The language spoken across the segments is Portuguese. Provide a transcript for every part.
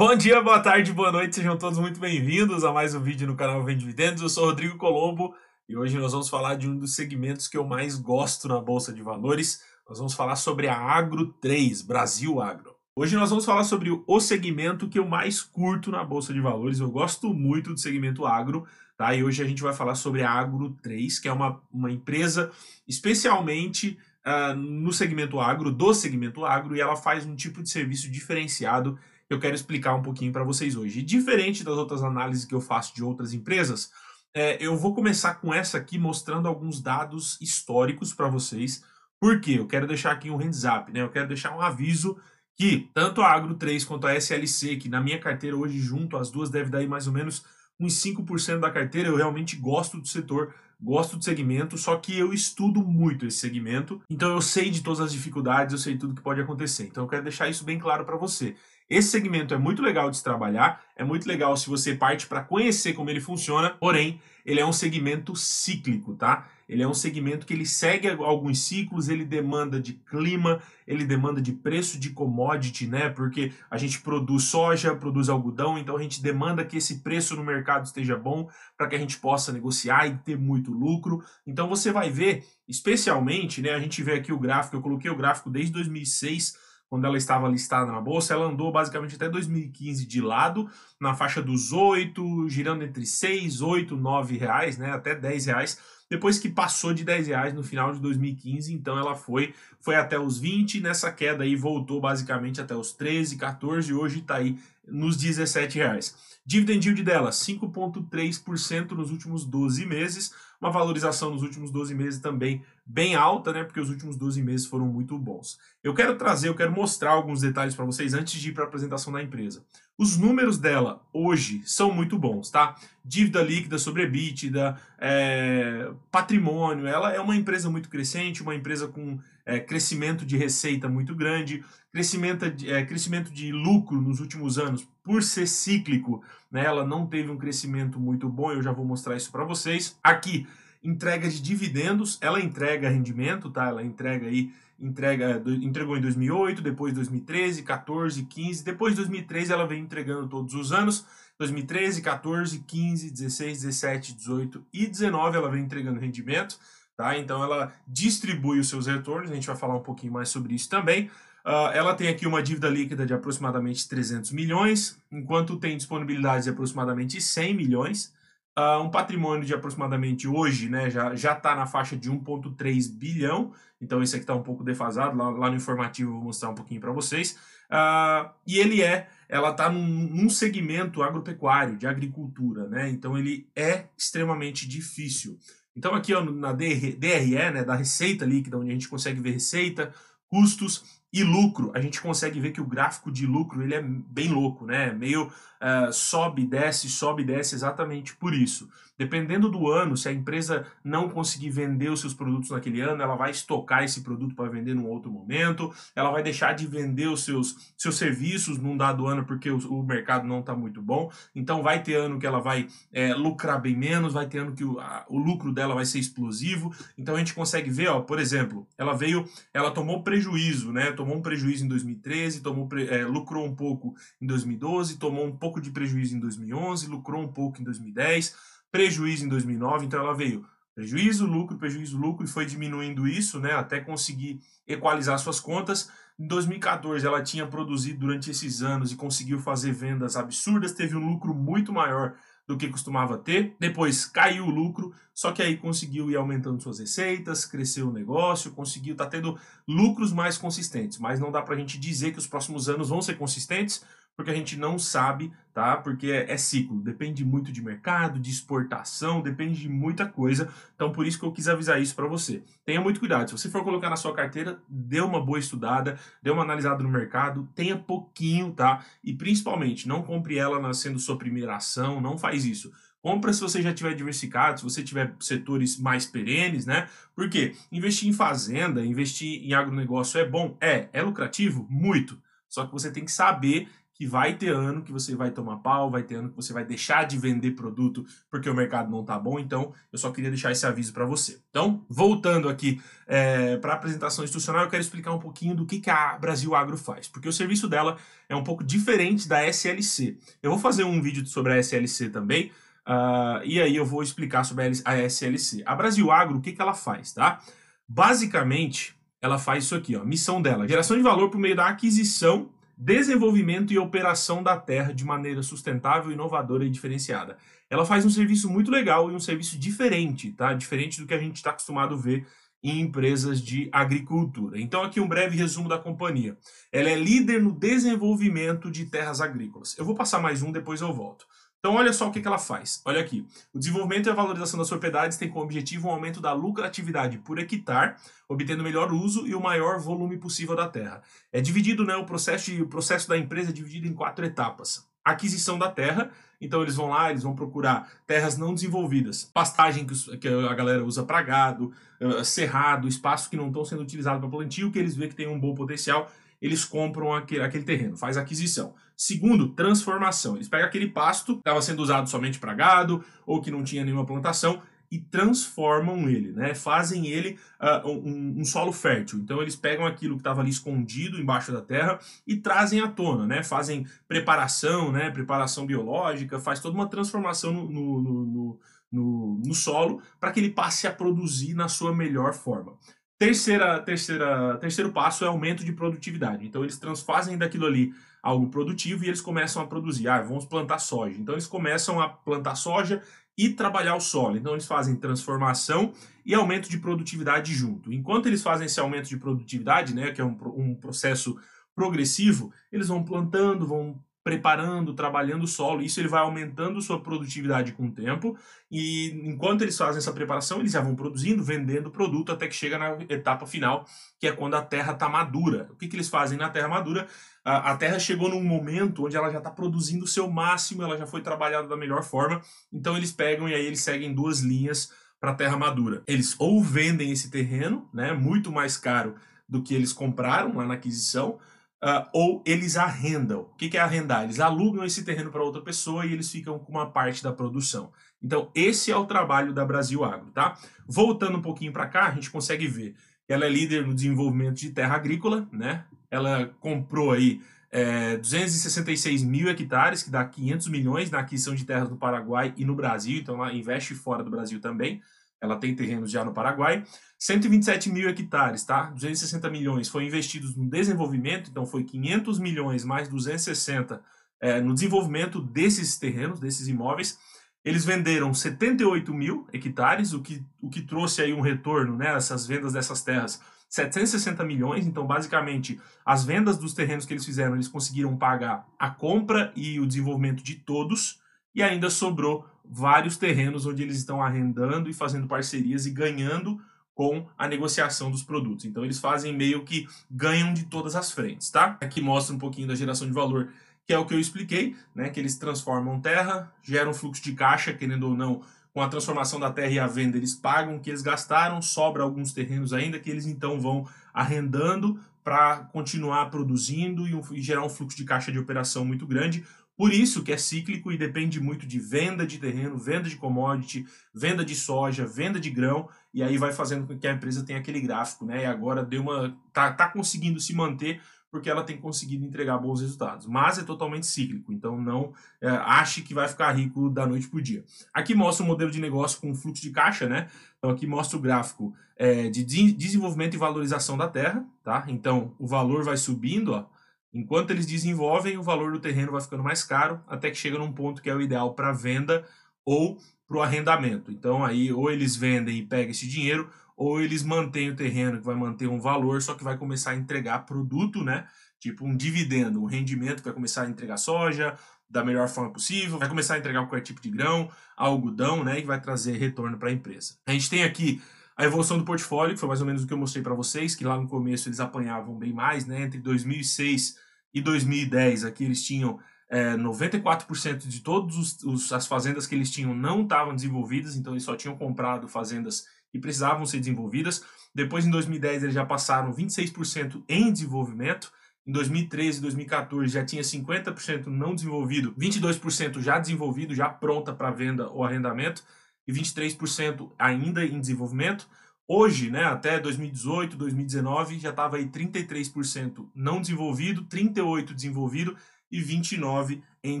Bom dia, boa tarde, boa noite, sejam todos muito bem-vindos a mais um vídeo no canal Vem Dividendos. Eu sou Rodrigo Colombo e hoje nós vamos falar de um dos segmentos que eu mais gosto na Bolsa de Valores. Nós vamos falar sobre a Agro 3, Brasil Agro. Hoje nós vamos falar sobre o segmento que eu mais curto na Bolsa de Valores. Eu gosto muito do segmento agro, tá? E hoje a gente vai falar sobre a Agro 3, que é uma, uma empresa especialmente uh, no segmento agro, do segmento agro, e ela faz um tipo de serviço diferenciado eu quero explicar um pouquinho para vocês hoje. E diferente das outras análises que eu faço de outras empresas, é, eu vou começar com essa aqui mostrando alguns dados históricos para vocês. Por quê? Eu quero deixar aqui um hands up, né? Eu quero deixar um aviso que tanto a Agro 3 quanto a SLC, que na minha carteira hoje junto, as duas devem dar mais ou menos uns 5% da carteira, eu realmente gosto do setor, gosto do segmento, só que eu estudo muito esse segmento, então eu sei de todas as dificuldades, eu sei tudo que pode acontecer. Então eu quero deixar isso bem claro para você. Esse segmento é muito legal de se trabalhar, é muito legal se você parte para conhecer como ele funciona, porém, ele é um segmento cíclico, tá? Ele é um segmento que ele segue alguns ciclos, ele demanda de clima, ele demanda de preço de commodity, né? Porque a gente produz soja, produz algodão, então a gente demanda que esse preço no mercado esteja bom para que a gente possa negociar e ter muito lucro. Então você vai ver, especialmente, né? A gente vê aqui o gráfico, eu coloquei o gráfico desde 2006 quando ela estava listada na bolsa, ela andou basicamente até 2015 de lado, na faixa dos 8, girando entre 6, 8, 9 reais, né, até 10 reais. Depois que passou de 10 reais no final de 2015, então ela foi, foi até os 20, nessa queda aí voltou basicamente até os 13, 14 e hoje está aí nos 17 reais. Dividend yield dela, 5,3% nos últimos 12 meses, uma valorização nos últimos 12 meses também bem alta, né? Porque os últimos 12 meses foram muito bons. Eu quero trazer, eu quero mostrar alguns detalhes para vocês antes de ir para a apresentação da empresa. Os números dela hoje são muito bons, tá? Dívida líquida sobre EBITDA, é, patrimônio, ela é uma empresa muito crescente, uma empresa com é, crescimento de receita muito grande, crescimento de, é, crescimento de lucro nos últimos anos, por ser cíclico, né? Ela não teve um crescimento muito bom, eu já vou mostrar isso para vocês. Aqui entrega de dividendos, ela entrega rendimento, tá? Ela entrega aí, entrega, entregou em 2008, depois 2013, 14, 15, depois 2013 ela vem entregando todos os anos. 2013, 14, 15, 16, 17, 18 e 19 ela vem entregando rendimento, tá? Então ela distribui os seus retornos, a gente vai falar um pouquinho mais sobre isso também. Uh, ela tem aqui uma dívida líquida de aproximadamente 300 milhões, enquanto tem disponibilidade de aproximadamente 100 milhões. Uh, um patrimônio de aproximadamente hoje, né, já já está na faixa de 1,3 bilhão. Então esse aqui está um pouco defasado. Lá, lá, no informativo eu vou mostrar um pouquinho para vocês. Uh, e ele é, ela está num, num, segmento agropecuário de agricultura, né? Então ele é extremamente difícil. Então aqui ó, na DRE, né, da receita líquida, onde a gente consegue ver receita, custos e lucro, a gente consegue ver que o gráfico de lucro ele é bem louco, né? Meio uh, sobe, desce, sobe, desce exatamente por isso. Dependendo do ano, se a empresa não conseguir vender os seus produtos naquele ano, ela vai estocar esse produto para vender num outro momento, ela vai deixar de vender os seus, seus serviços num dado ano porque o, o mercado não está muito bom. Então vai ter ano que ela vai é, lucrar bem menos, vai ter ano que o, a, o lucro dela vai ser explosivo. Então a gente consegue ver, ó, por exemplo, ela veio, ela tomou prejuízo, né? Tomou um prejuízo em 2013, tomou, é, lucrou um pouco em 2012, tomou um pouco de prejuízo em 2011, lucrou um pouco em 2010 prejuízo em 2009, então ela veio prejuízo, lucro, prejuízo, lucro e foi diminuindo isso, né, até conseguir equalizar suas contas. Em 2014 ela tinha produzido durante esses anos e conseguiu fazer vendas absurdas, teve um lucro muito maior do que costumava ter. Depois caiu o lucro, só que aí conseguiu ir aumentando suas receitas, cresceu o negócio, conseguiu tá tendo lucros mais consistentes, mas não dá para a gente dizer que os próximos anos vão ser consistentes, porque a gente não sabe, tá? Porque é, é, ciclo, depende muito de mercado, de exportação, depende de muita coisa. Então, por isso que eu quis avisar isso para você. Tenha muito cuidado. Se você for colocar na sua carteira, dê uma boa estudada, dê uma analisada no mercado, tenha pouquinho, tá? E principalmente, não compre ela sendo sua primeira ação, não faz isso. Compra se você já tiver diversificado, se você tiver setores mais perenes, né? Porque investir em fazenda, investir em agronegócio é bom? É. É lucrativo? Muito. Só que você tem que saber que vai ter ano que você vai tomar pau, vai ter ano que você vai deixar de vender produto porque o mercado não tá bom. Então, eu só queria deixar esse aviso para você. Então, voltando aqui é, para a apresentação institucional, eu quero explicar um pouquinho do que, que a Brasil Agro faz, porque o serviço dela é um pouco diferente da SLC. Eu vou fazer um vídeo sobre a SLC também, uh, e aí eu vou explicar sobre a SLC. A Brasil Agro, o que, que ela faz, tá? Basicamente, ela faz isso aqui, ó, missão dela, geração de valor por meio da aquisição desenvolvimento e operação da terra de maneira sustentável, inovadora e diferenciada. Ela faz um serviço muito legal e um serviço diferente, tá? Diferente do que a gente está acostumado a ver em empresas de agricultura. Então, aqui um breve resumo da companhia. Ela é líder no desenvolvimento de terras agrícolas. Eu vou passar mais um, depois eu volto. Então, olha só o que, que ela faz. Olha aqui. O desenvolvimento e a valorização das propriedades tem como objetivo um aumento da lucratividade por hectare, obtendo melhor uso e o maior volume possível da terra. É dividido, né, o processo, o processo da empresa é dividido em quatro etapas. Aquisição da terra, então eles vão lá, eles vão procurar terras não desenvolvidas, pastagem que, os, que a galera usa para gado, uh, cerrado, espaços que não estão sendo utilizados para plantio, que eles veem que tem um bom potencial eles compram aquele, aquele terreno, faz aquisição. Segundo, transformação. Eles pegam aquele pasto que estava sendo usado somente para gado ou que não tinha nenhuma plantação e transformam ele, né? Fazem ele uh, um, um, solo fértil. Então eles pegam aquilo que estava ali escondido embaixo da terra e trazem à tona, né? Fazem preparação, né? Preparação biológica, faz toda uma transformação no, no, no, no, solo para que ele passe a produzir na sua melhor forma. Terceira, terceira, terceiro passo é aumento de produtividade. Então eles transfazem daquilo ali algo produtivo e eles começam a produzir. Ah, vamos plantar soja. Então eles começam a plantar soja e trabalhar o solo. Então eles fazem transformação e aumento de produtividade junto. Enquanto eles fazem esse aumento de produtividade, né, que é um, um processo progressivo, eles vão plantando, vão preparando, trabalhando o solo. Isso ele vai aumentando sua produtividade com o tempo. E enquanto eles fazem essa preparação, eles já vão produzindo, vendendo o produto até que chega na etapa final, que é quando a terra está madura. O que, que eles fazem na terra madura? A, a terra chegou num momento onde ela já está produzindo o seu máximo, ela já foi trabalhada da melhor forma. Então eles pegam e aí eles seguem duas linhas para a terra madura. Eles ou vendem esse terreno, né, muito mais caro do que eles compraram lá na aquisição, Uh, ou eles arrendam. O que, é arrendar? Eles alugam esse terreno para outra pessoa e eles ficam com uma parte da produção. Então, esse é o trabalho da Brasil Agro, tá? Voltando um pouquinho para cá, a gente consegue ver que ela é líder no desenvolvimento de terra agrícola, né? Ela comprou aí é, 266 mil hectares, que dá 500 milhões na aquisição de terras no Paraguai e no Brasil, então ela investe fora do Brasil também. Ela tem terrenos já no Paraguai. 127 mil hectares, tá? 260 milhões foram investidos no desenvolvimento, então foi 500 milhões mais 260 é, no desenvolvimento desses terrenos, desses imóveis. Eles venderam 78 mil hectares, o que, o que trouxe aí um retorno, né? Essas vendas dessas terras, 760 milhões. Então, basicamente, as vendas dos terrenos que eles fizeram, eles conseguiram pagar a compra e o desenvolvimento de todos, e ainda sobrou vários terrenos onde eles estão arrendando e fazendo parcerias e ganhando com a negociação dos produtos. Então eles fazem meio que ganham de todas as frentes, tá? Aqui mostra um pouquinho da geração de valor, que é o que eu expliquei, né? Que eles transformam terra, geram fluxo de caixa, querendo ou não, com a transformação da terra e a venda, eles pagam o que eles gastaram, sobra alguns terrenos ainda que eles então vão arrendando para continuar produzindo e, um, e gerar um fluxo de caixa de operação muito grande, por isso que é cíclico e depende muito de venda de terreno, venda de commodity, venda de soja, venda de grão, e aí vai fazendo com que a empresa tenha aquele gráfico, né? E agora deu uma tá, tá conseguindo se manter porque ela tem conseguido entregar bons resultados. Mas é totalmente cíclico, então não é, ache que vai ficar rico da noite para o dia. Aqui mostra o um modelo de negócio com fluxo de caixa, né? Então aqui mostra o gráfico é, de desenvolvimento e valorização da terra, tá? Então o valor vai subindo, ó Enquanto eles desenvolvem, o valor do terreno vai ficando mais caro, até que chega num ponto que é o ideal para venda ou para o arrendamento. Então aí ou eles vendem e pegam esse dinheiro, ou eles mantêm o terreno que vai manter um valor, só que vai começar a entregar produto, né? Tipo um dividendo, um rendimento que vai começar a entregar soja da melhor forma possível, vai começar a entregar qualquer tipo de grão, algodão, né? E vai trazer retorno para a empresa. A gente tem aqui a evolução do portfólio, que foi mais ou menos o que eu mostrei para vocês, que lá no começo eles apanhavam bem mais, né? Entre 2006 e 2010, aqui eles tinham é, 94% de todas as fazendas que eles tinham não estavam desenvolvidas, então eles só tinham comprado fazendas que precisavam ser desenvolvidas. Depois, em 2010, eles já passaram 26% em desenvolvimento, Em 2013 e 2014 já tinha 50% não desenvolvido, 22% já desenvolvido, já pronta para venda ou arrendamento, e 23% ainda em desenvolvimento. Hoje, né, até 2018, 2019, já estava aí 33% não desenvolvido, 38% desenvolvido e 29% em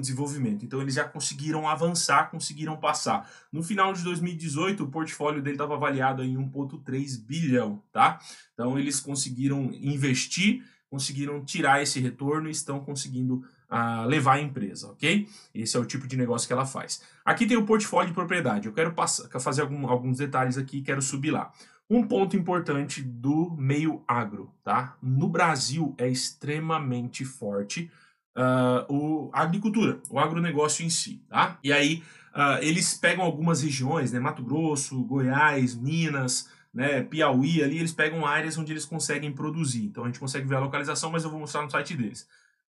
desenvolvimento. Então eles já conseguiram avançar, conseguiram passar. No final de 2018, o portfólio dele estava avaliado em 1,3 bilhão, tá? Então eles conseguiram investir, conseguiram tirar esse retorno e estão conseguindo uh, levar a empresa, ok? Esse é o tipo de negócio que ela faz. Aqui tem o portfólio de propriedade. Eu quero passar, fazer algum, alguns detalhes aqui, quero subir lá. Um ponto importante do meio agro, tá? No Brasil é extremamente forte uh, o, a agricultura, o agronegócio em si, tá? E aí uh, eles pegam algumas regiões, né? Mato Grosso, Goiás, Minas, né? Piauí, ali eles pegam áreas onde eles conseguem produzir. Então a gente consegue ver a localização, mas eu vou mostrar no site deles.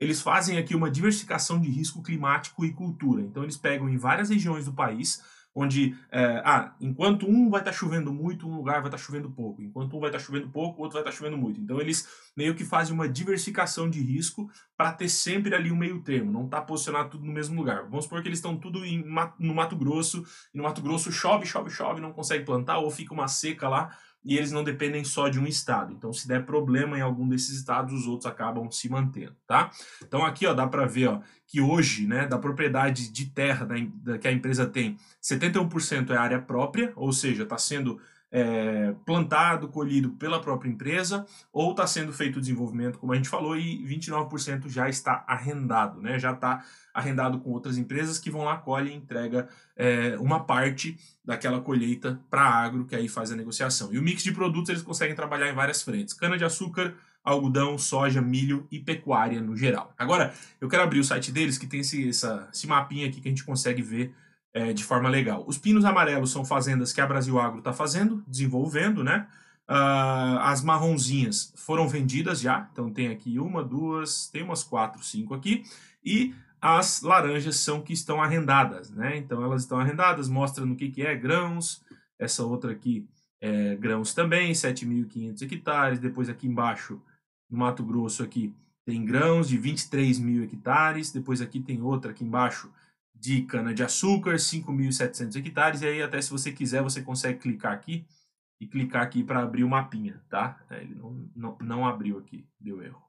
Eles fazem aqui uma diversificação de risco climático e cultura. Então eles pegam em várias regiões do país onde, é, ah, enquanto um vai estar tá chovendo muito, um lugar vai estar tá chovendo pouco. Enquanto um vai estar tá chovendo pouco, outro vai estar tá chovendo muito. Então eles meio que fazem uma diversificação de risco para ter sempre ali um meio termo, não tá posicionado tudo no mesmo lugar. Vamos supor que eles estão tudo em, no Mato Grosso, e no Mato Grosso chove, chove, chove, não consegue plantar, ou fica uma seca lá, e eles não dependem só de um estado. Então, se der problema em algum desses estados, os outros acabam se mantendo, tá? Então, aqui, ó, dá para ver, ó, que hoje, né, da propriedade de terra da, da, que a empresa tem, 71% é área própria, ou seja, está sendo é, plantado, colhido pela própria empresa, ou está sendo feito o desenvolvimento, como a gente falou, e 29% já está arrendado, né? Já está arrendado com outras empresas que vão lá, colhe e entrega é, uma parte daquela colheita para agro, que aí faz a negociação. E o mix de produtos eles conseguem trabalhar em várias frentes: cana-de-açúcar, algodão, soja, milho e pecuária no geral. Agora, eu quero abrir o site deles, que tem esse, essa, esse mapinha aqui que a gente consegue ver é, de forma legal. Os pinos amarelos são fazendas que a Brasil Agro está fazendo, desenvolvendo, né? Uh, as marronzinhas foram vendidas já, então tem aqui uma, duas, tem umas quatro, cinco aqui, e as laranjas são que estão arrendadas, né? Então elas estão arrendadas, mostra no que, que é grãos, essa outra aqui é grãos também, 7.500 hectares, depois aqui embaixo, no Mato Grosso aqui, tem grãos de 23 mil hectares, depois aqui tem outra aqui embaixo, de cana-de-açúcar, 5.700 hectares, e aí até se você quiser, você consegue clicar aqui e clicar aqui para abrir o mapinha, tá? É, ele não, não, não abriu aqui, deu erro.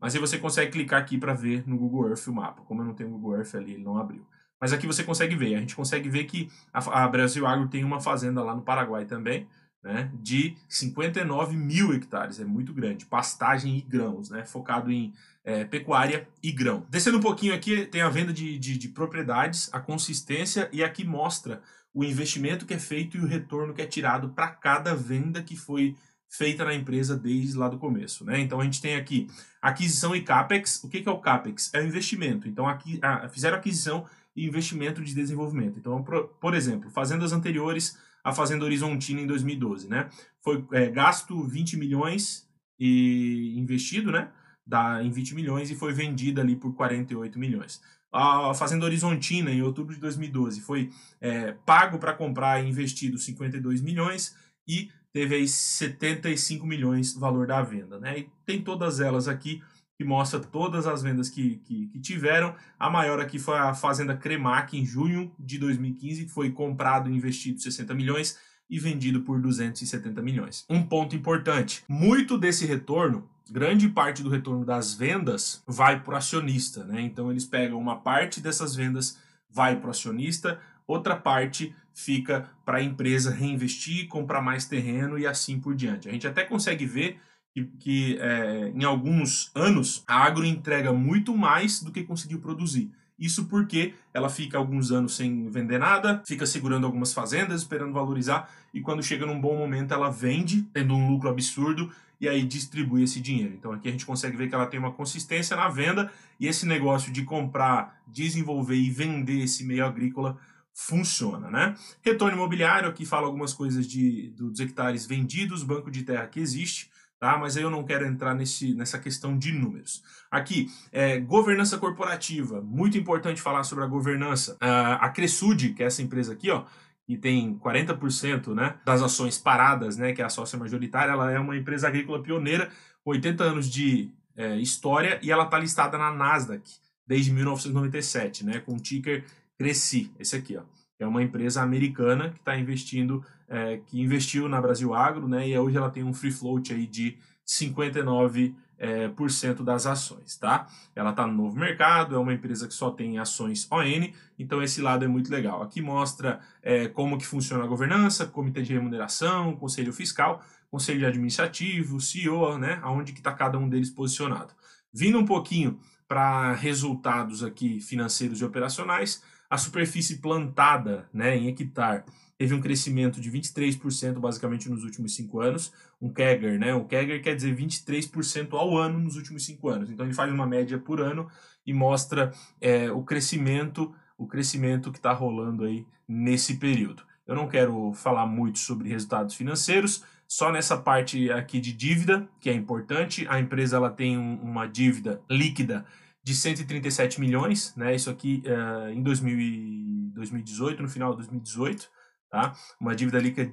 Mas aí você consegue clicar aqui para ver no Google Earth o mapa. Como eu não tenho o Google Earth ali, ele não abriu. Mas aqui você consegue ver. A gente consegue ver que a, a Brasil Agro tem uma fazenda lá no Paraguai também, né, de 59 mil hectares, é muito grande, pastagem e grãos, né, focado em é, pecuária e grão. Descendo um pouquinho aqui, tem a venda de, de, de, propriedades, a consistência, e aqui mostra o investimento que é feito e o retorno que é tirado para cada venda que foi feita na empresa desde lá do começo. Né? Então a gente tem aqui aquisição e CAPEX. O que, que é o CAPEX? É o investimento. Então aqui a, fizeram aquisição e investimento de desenvolvimento. Então, por, por exemplo, fazendas anteriores a Fazenda Horizontina em 2012, né? Foi é, gasto 20 milhões e investido, né? Da, em 20 milhões e foi vendida ali por 48 milhões. A Fazenda Horizontina, em outubro de 2012, foi é, pago para comprar e investido 52 milhões e teve aí 75 milhões valor da venda, né? E tem todas elas aqui que mostra todas as vendas que, que, que, tiveram. A maior aqui foi a Fazenda Cremac, em junho de 2015, que foi comprado e investido 60 milhões e vendido por 270 milhões. Um ponto importante: muito desse retorno, grande parte do retorno das vendas, vai para o acionista. Né? Então, eles pegam uma parte dessas vendas, vai para o acionista, outra parte fica para a empresa reinvestir, comprar mais terreno e assim por diante. A gente até consegue ver que, que é, em alguns anos a agro entrega muito mais do que conseguiu produzir. Isso porque ela fica alguns anos sem vender nada, fica segurando algumas fazendas, esperando valorizar, e quando chega num bom momento ela vende, tendo um lucro absurdo, e aí distribui esse dinheiro. Então aqui a gente consegue ver que ela tem uma consistência na venda, e esse negócio de comprar, desenvolver e vender esse meio agrícola funciona, né? Retorno imobiliário, aqui fala algumas coisas de, dos hectares vendidos, banco de terra que existe, tá? Mas aí eu não quero entrar nesse, nessa questão de números. Aqui, é, governança corporativa, muito importante falar sobre a governança. Uh, a Cresud, que é essa empresa aqui, ó, que tem 40% né, das ações paradas, né, que é a sócia majoritária, ela é uma empresa agrícola pioneira, 80 anos de é, história e ela está listada na Nasdaq desde 1997, né, com o ticker Cresci, esse aqui, ó. É uma empresa americana que está investindo, é, que investiu na Brasil Agro, né, e hoje ela tem um free float aí de 59 é, por cento das ações, tá? Ela está no novo mercado, é uma empresa que só tem ações ON, então esse lado é muito legal. Aqui mostra é, como que funciona a governança, comitê de remuneração, conselho fiscal, conselho administrativo, CEO, né? Aonde que está cada um deles posicionado. Vindo um pouquinho para resultados aqui financeiros e operacionais, a superfície plantada, né, em hectare teve um crescimento de 23% basicamente nos últimos cinco anos, um CAGR, né? Um CAGR quer dizer 23% ao ano nos últimos cinco anos. Então ele faz uma média por ano e mostra é, o crescimento, o crescimento que está rolando aí nesse período. Eu não quero falar muito sobre resultados financeiros, só nessa parte aqui de dívida, que é importante. A empresa ela tem um, uma dívida líquida de 137 milhões, né? Isso aqui uh, em 2000 2018, no final de 2018 tá? Uma dívida líquida,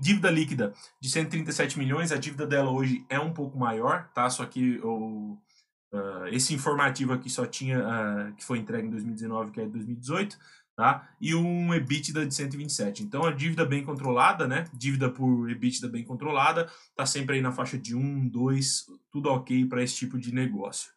dívida líquida de 137 milhões, a dívida dela hoje é um pouco maior, tá? Só que o, uh, esse informativo aqui só tinha, uh, que foi entregue em 2019, que é 2018, tá? E um EBITDA de 127. Então, a dívida bem controlada, né? Dívida por EBITDA bem controlada, tá sempre aí na faixa de 1, 2, tudo ok para esse tipo de negócio.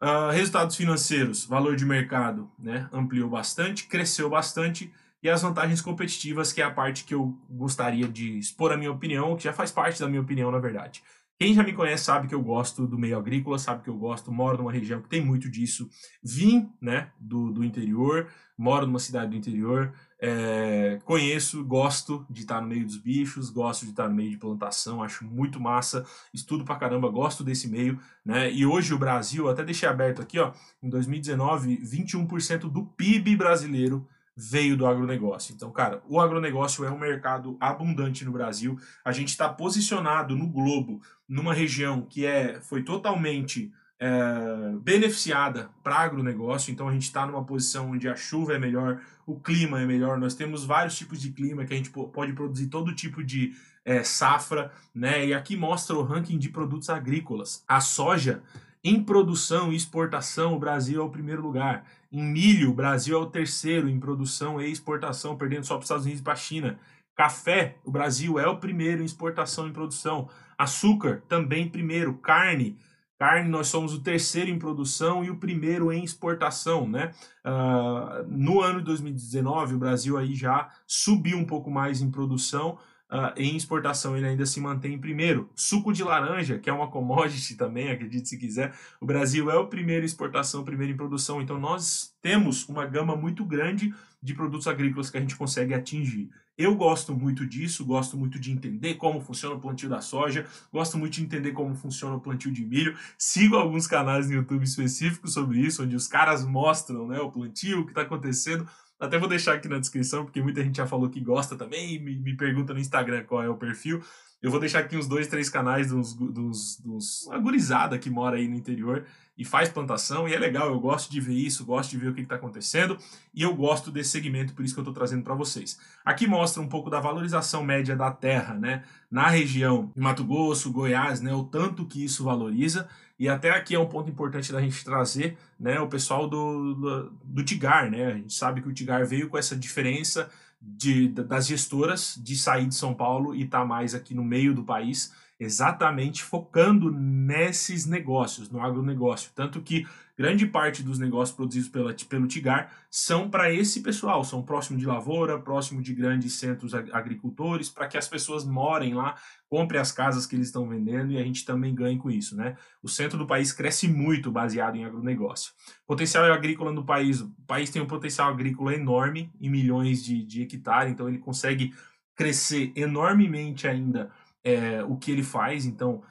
Uh, resultados financeiros, valor de mercado, né? Ampliou bastante, cresceu bastante, e as vantagens competitivas, que é a parte que eu gostaria de expor a minha opinião, que já faz parte da minha opinião, na verdade. Quem já me conhece sabe que eu gosto do meio agrícola, sabe que eu gosto, moro numa região que tem muito disso. Vim, né, do, do interior, moro numa cidade do interior, é, conheço, gosto de estar no meio dos bichos, gosto de estar no meio de plantação, acho muito massa, estudo pra caramba, gosto desse meio, né? E hoje o Brasil, até deixei aberto aqui, ó, em 2019, 21% do PIB brasileiro veio do agronegócio. Então, cara, o agronegócio é um mercado abundante no Brasil. A gente está posicionado no globo, numa região que é, foi totalmente é, beneficiada para agronegócio. Então, a gente está numa posição onde a chuva é melhor, o clima é melhor. Nós temos vários tipos de clima que a gente pode produzir todo tipo de é, safra, né? E aqui mostra o ranking de produtos agrícolas. A soja em produção e exportação, o Brasil é o primeiro lugar. Em milho, o Brasil é o terceiro em produção e exportação, perdendo só para os Estados Unidos e para a China. Café, o Brasil é o primeiro em exportação e produção. Açúcar, também primeiro. Carne, carne nós somos o terceiro em produção e o primeiro em exportação, né? Uh, no ano de 2019, o Brasil aí já subiu um pouco mais em produção, Uh, em exportação ele ainda se mantém em primeiro. Suco de laranja, que é uma commodity também, acredite se quiser, o Brasil é o primeiro em exportação, primeiro em produção. Então nós temos uma gama muito grande de produtos agrícolas que a gente consegue atingir. Eu gosto muito disso, gosto muito de entender como funciona o plantio da soja, gosto muito de entender como funciona o plantio de milho. Sigo alguns canais no YouTube específicos sobre isso, onde os caras mostram né, o plantio, o que está acontecendo até vou deixar aqui na descrição, porque muita gente já falou que gosta também me, me pergunta no Instagram qual é o perfil. Eu vou deixar aqui uns dois, três canais dos, dos, dos uma que mora aí no interior e faz plantação, e é legal, eu gosto de ver isso, gosto de ver o que está acontecendo, e eu gosto desse segmento, por isso que eu estou trazendo para vocês. Aqui mostra um pouco da valorização média da terra, né, na região de Mato Grosso, Goiás, né, o tanto que isso valoriza, e até aqui é um ponto importante da gente trazer, né, o pessoal do, do, do Tigar, né? A gente sabe que o Tigar veio com essa diferença de, das gestoras de sair de São Paulo e estar tá mais aqui no meio do país, exatamente focando nesses negócios, no agronegócio. Tanto que grande parte dos negócios produzidos pela, pelo Tigar são para esse pessoal, são próximo de lavoura, próximo de grandes centros agricultores, para que as pessoas morem lá, comprem as casas que eles estão vendendo e a gente também ganhe com isso, né? O centro do país cresce muito baseado em agronegócio. Potencial agrícola no país, o país tem um potencial agrícola enorme, em milhões de, de hectares, então ele consegue crescer enormemente ainda é, o que ele faz, então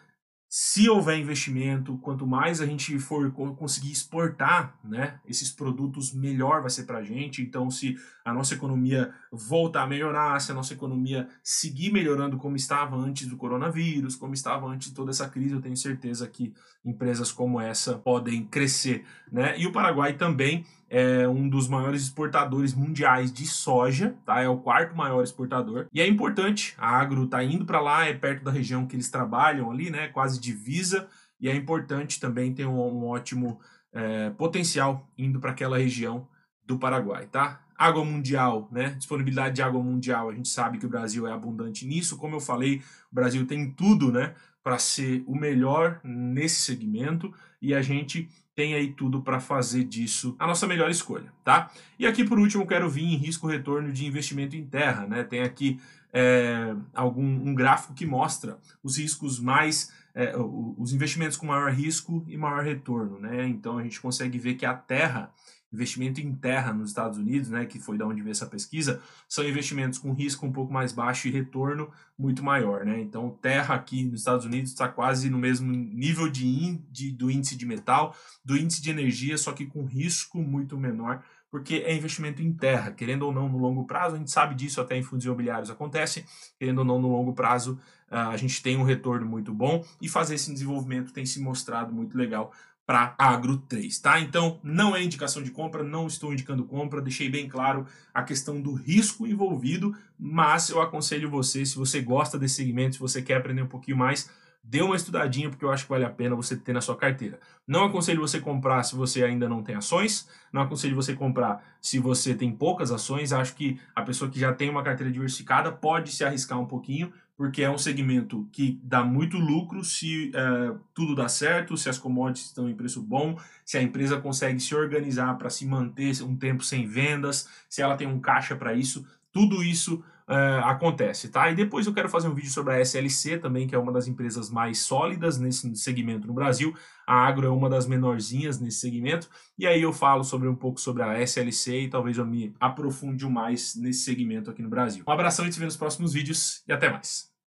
se houver investimento, quanto mais a gente for conseguir exportar né, esses produtos, melhor vai ser para a gente. Então, se a nossa economia voltar a melhorar, se a nossa economia seguir melhorando como estava antes do coronavírus, como estava antes de toda essa crise, eu tenho certeza que empresas como essa podem crescer. Né? E o Paraguai também é um dos maiores exportadores mundiais de soja, tá? É o quarto maior exportador. E é importante, a Agro tá indo para lá, é perto da região que eles trabalham ali, né? Quase divisa. e é importante também ter um, um ótimo é, potencial indo para aquela região do Paraguai, tá? Água mundial, né? Disponibilidade de água mundial, a gente sabe que o Brasil é abundante nisso. Como eu falei, o Brasil tem tudo, né, para ser o melhor nesse segmento e a gente tem aí tudo para fazer disso a nossa melhor escolha, tá? E aqui por último quero vir em risco retorno de investimento em terra, né? Tem aqui é, algum um gráfico que mostra os riscos mais é, os investimentos com maior risco e maior retorno, né? Então a gente consegue ver que a terra investimento em terra nos Estados Unidos, né, que foi da onde veio essa pesquisa, são investimentos com risco um pouco mais baixo e retorno muito maior, né? Então, terra aqui nos Estados Unidos está quase no mesmo nível de, de, do índice de metal, do índice de energia, só que com risco muito menor, porque é investimento em terra, querendo ou não no longo prazo, a gente sabe disso até em fundos imobiliários acontece, querendo ou não no longo prazo, ah, a gente tem um retorno muito bom e fazer esse desenvolvimento tem se mostrado muito legal para Agro 3, tá? Então, não é indicação de compra, não estou indicando compra, deixei bem claro a questão do risco envolvido, mas eu aconselho você, se você gosta desse segmento, se você quer aprender um pouquinho mais, dê uma estudadinha, porque eu acho que vale a pena você ter na sua carteira. Não aconselho você comprar se você ainda não tem ações, não aconselho você comprar se você tem poucas ações, acho que a pessoa que já tem uma carteira diversificada pode se arriscar um pouquinho, porque é um segmento que dá muito lucro se é, tudo dá certo, se as commodities estão em preço bom, se a empresa consegue se organizar para se manter um tempo sem vendas, se ela tem um caixa para isso, tudo isso uh, acontece, tá? E depois eu quero fazer um vídeo sobre a SLC também, que é uma das empresas mais sólidas nesse segmento no Brasil. A Agro é uma das menorzinhas nesse segmento. E aí eu falo sobre um pouco sobre a SLC e talvez eu me aprofunde mais nesse segmento aqui no Brasil. Um abração e te vemos nos próximos vídeos e até mais.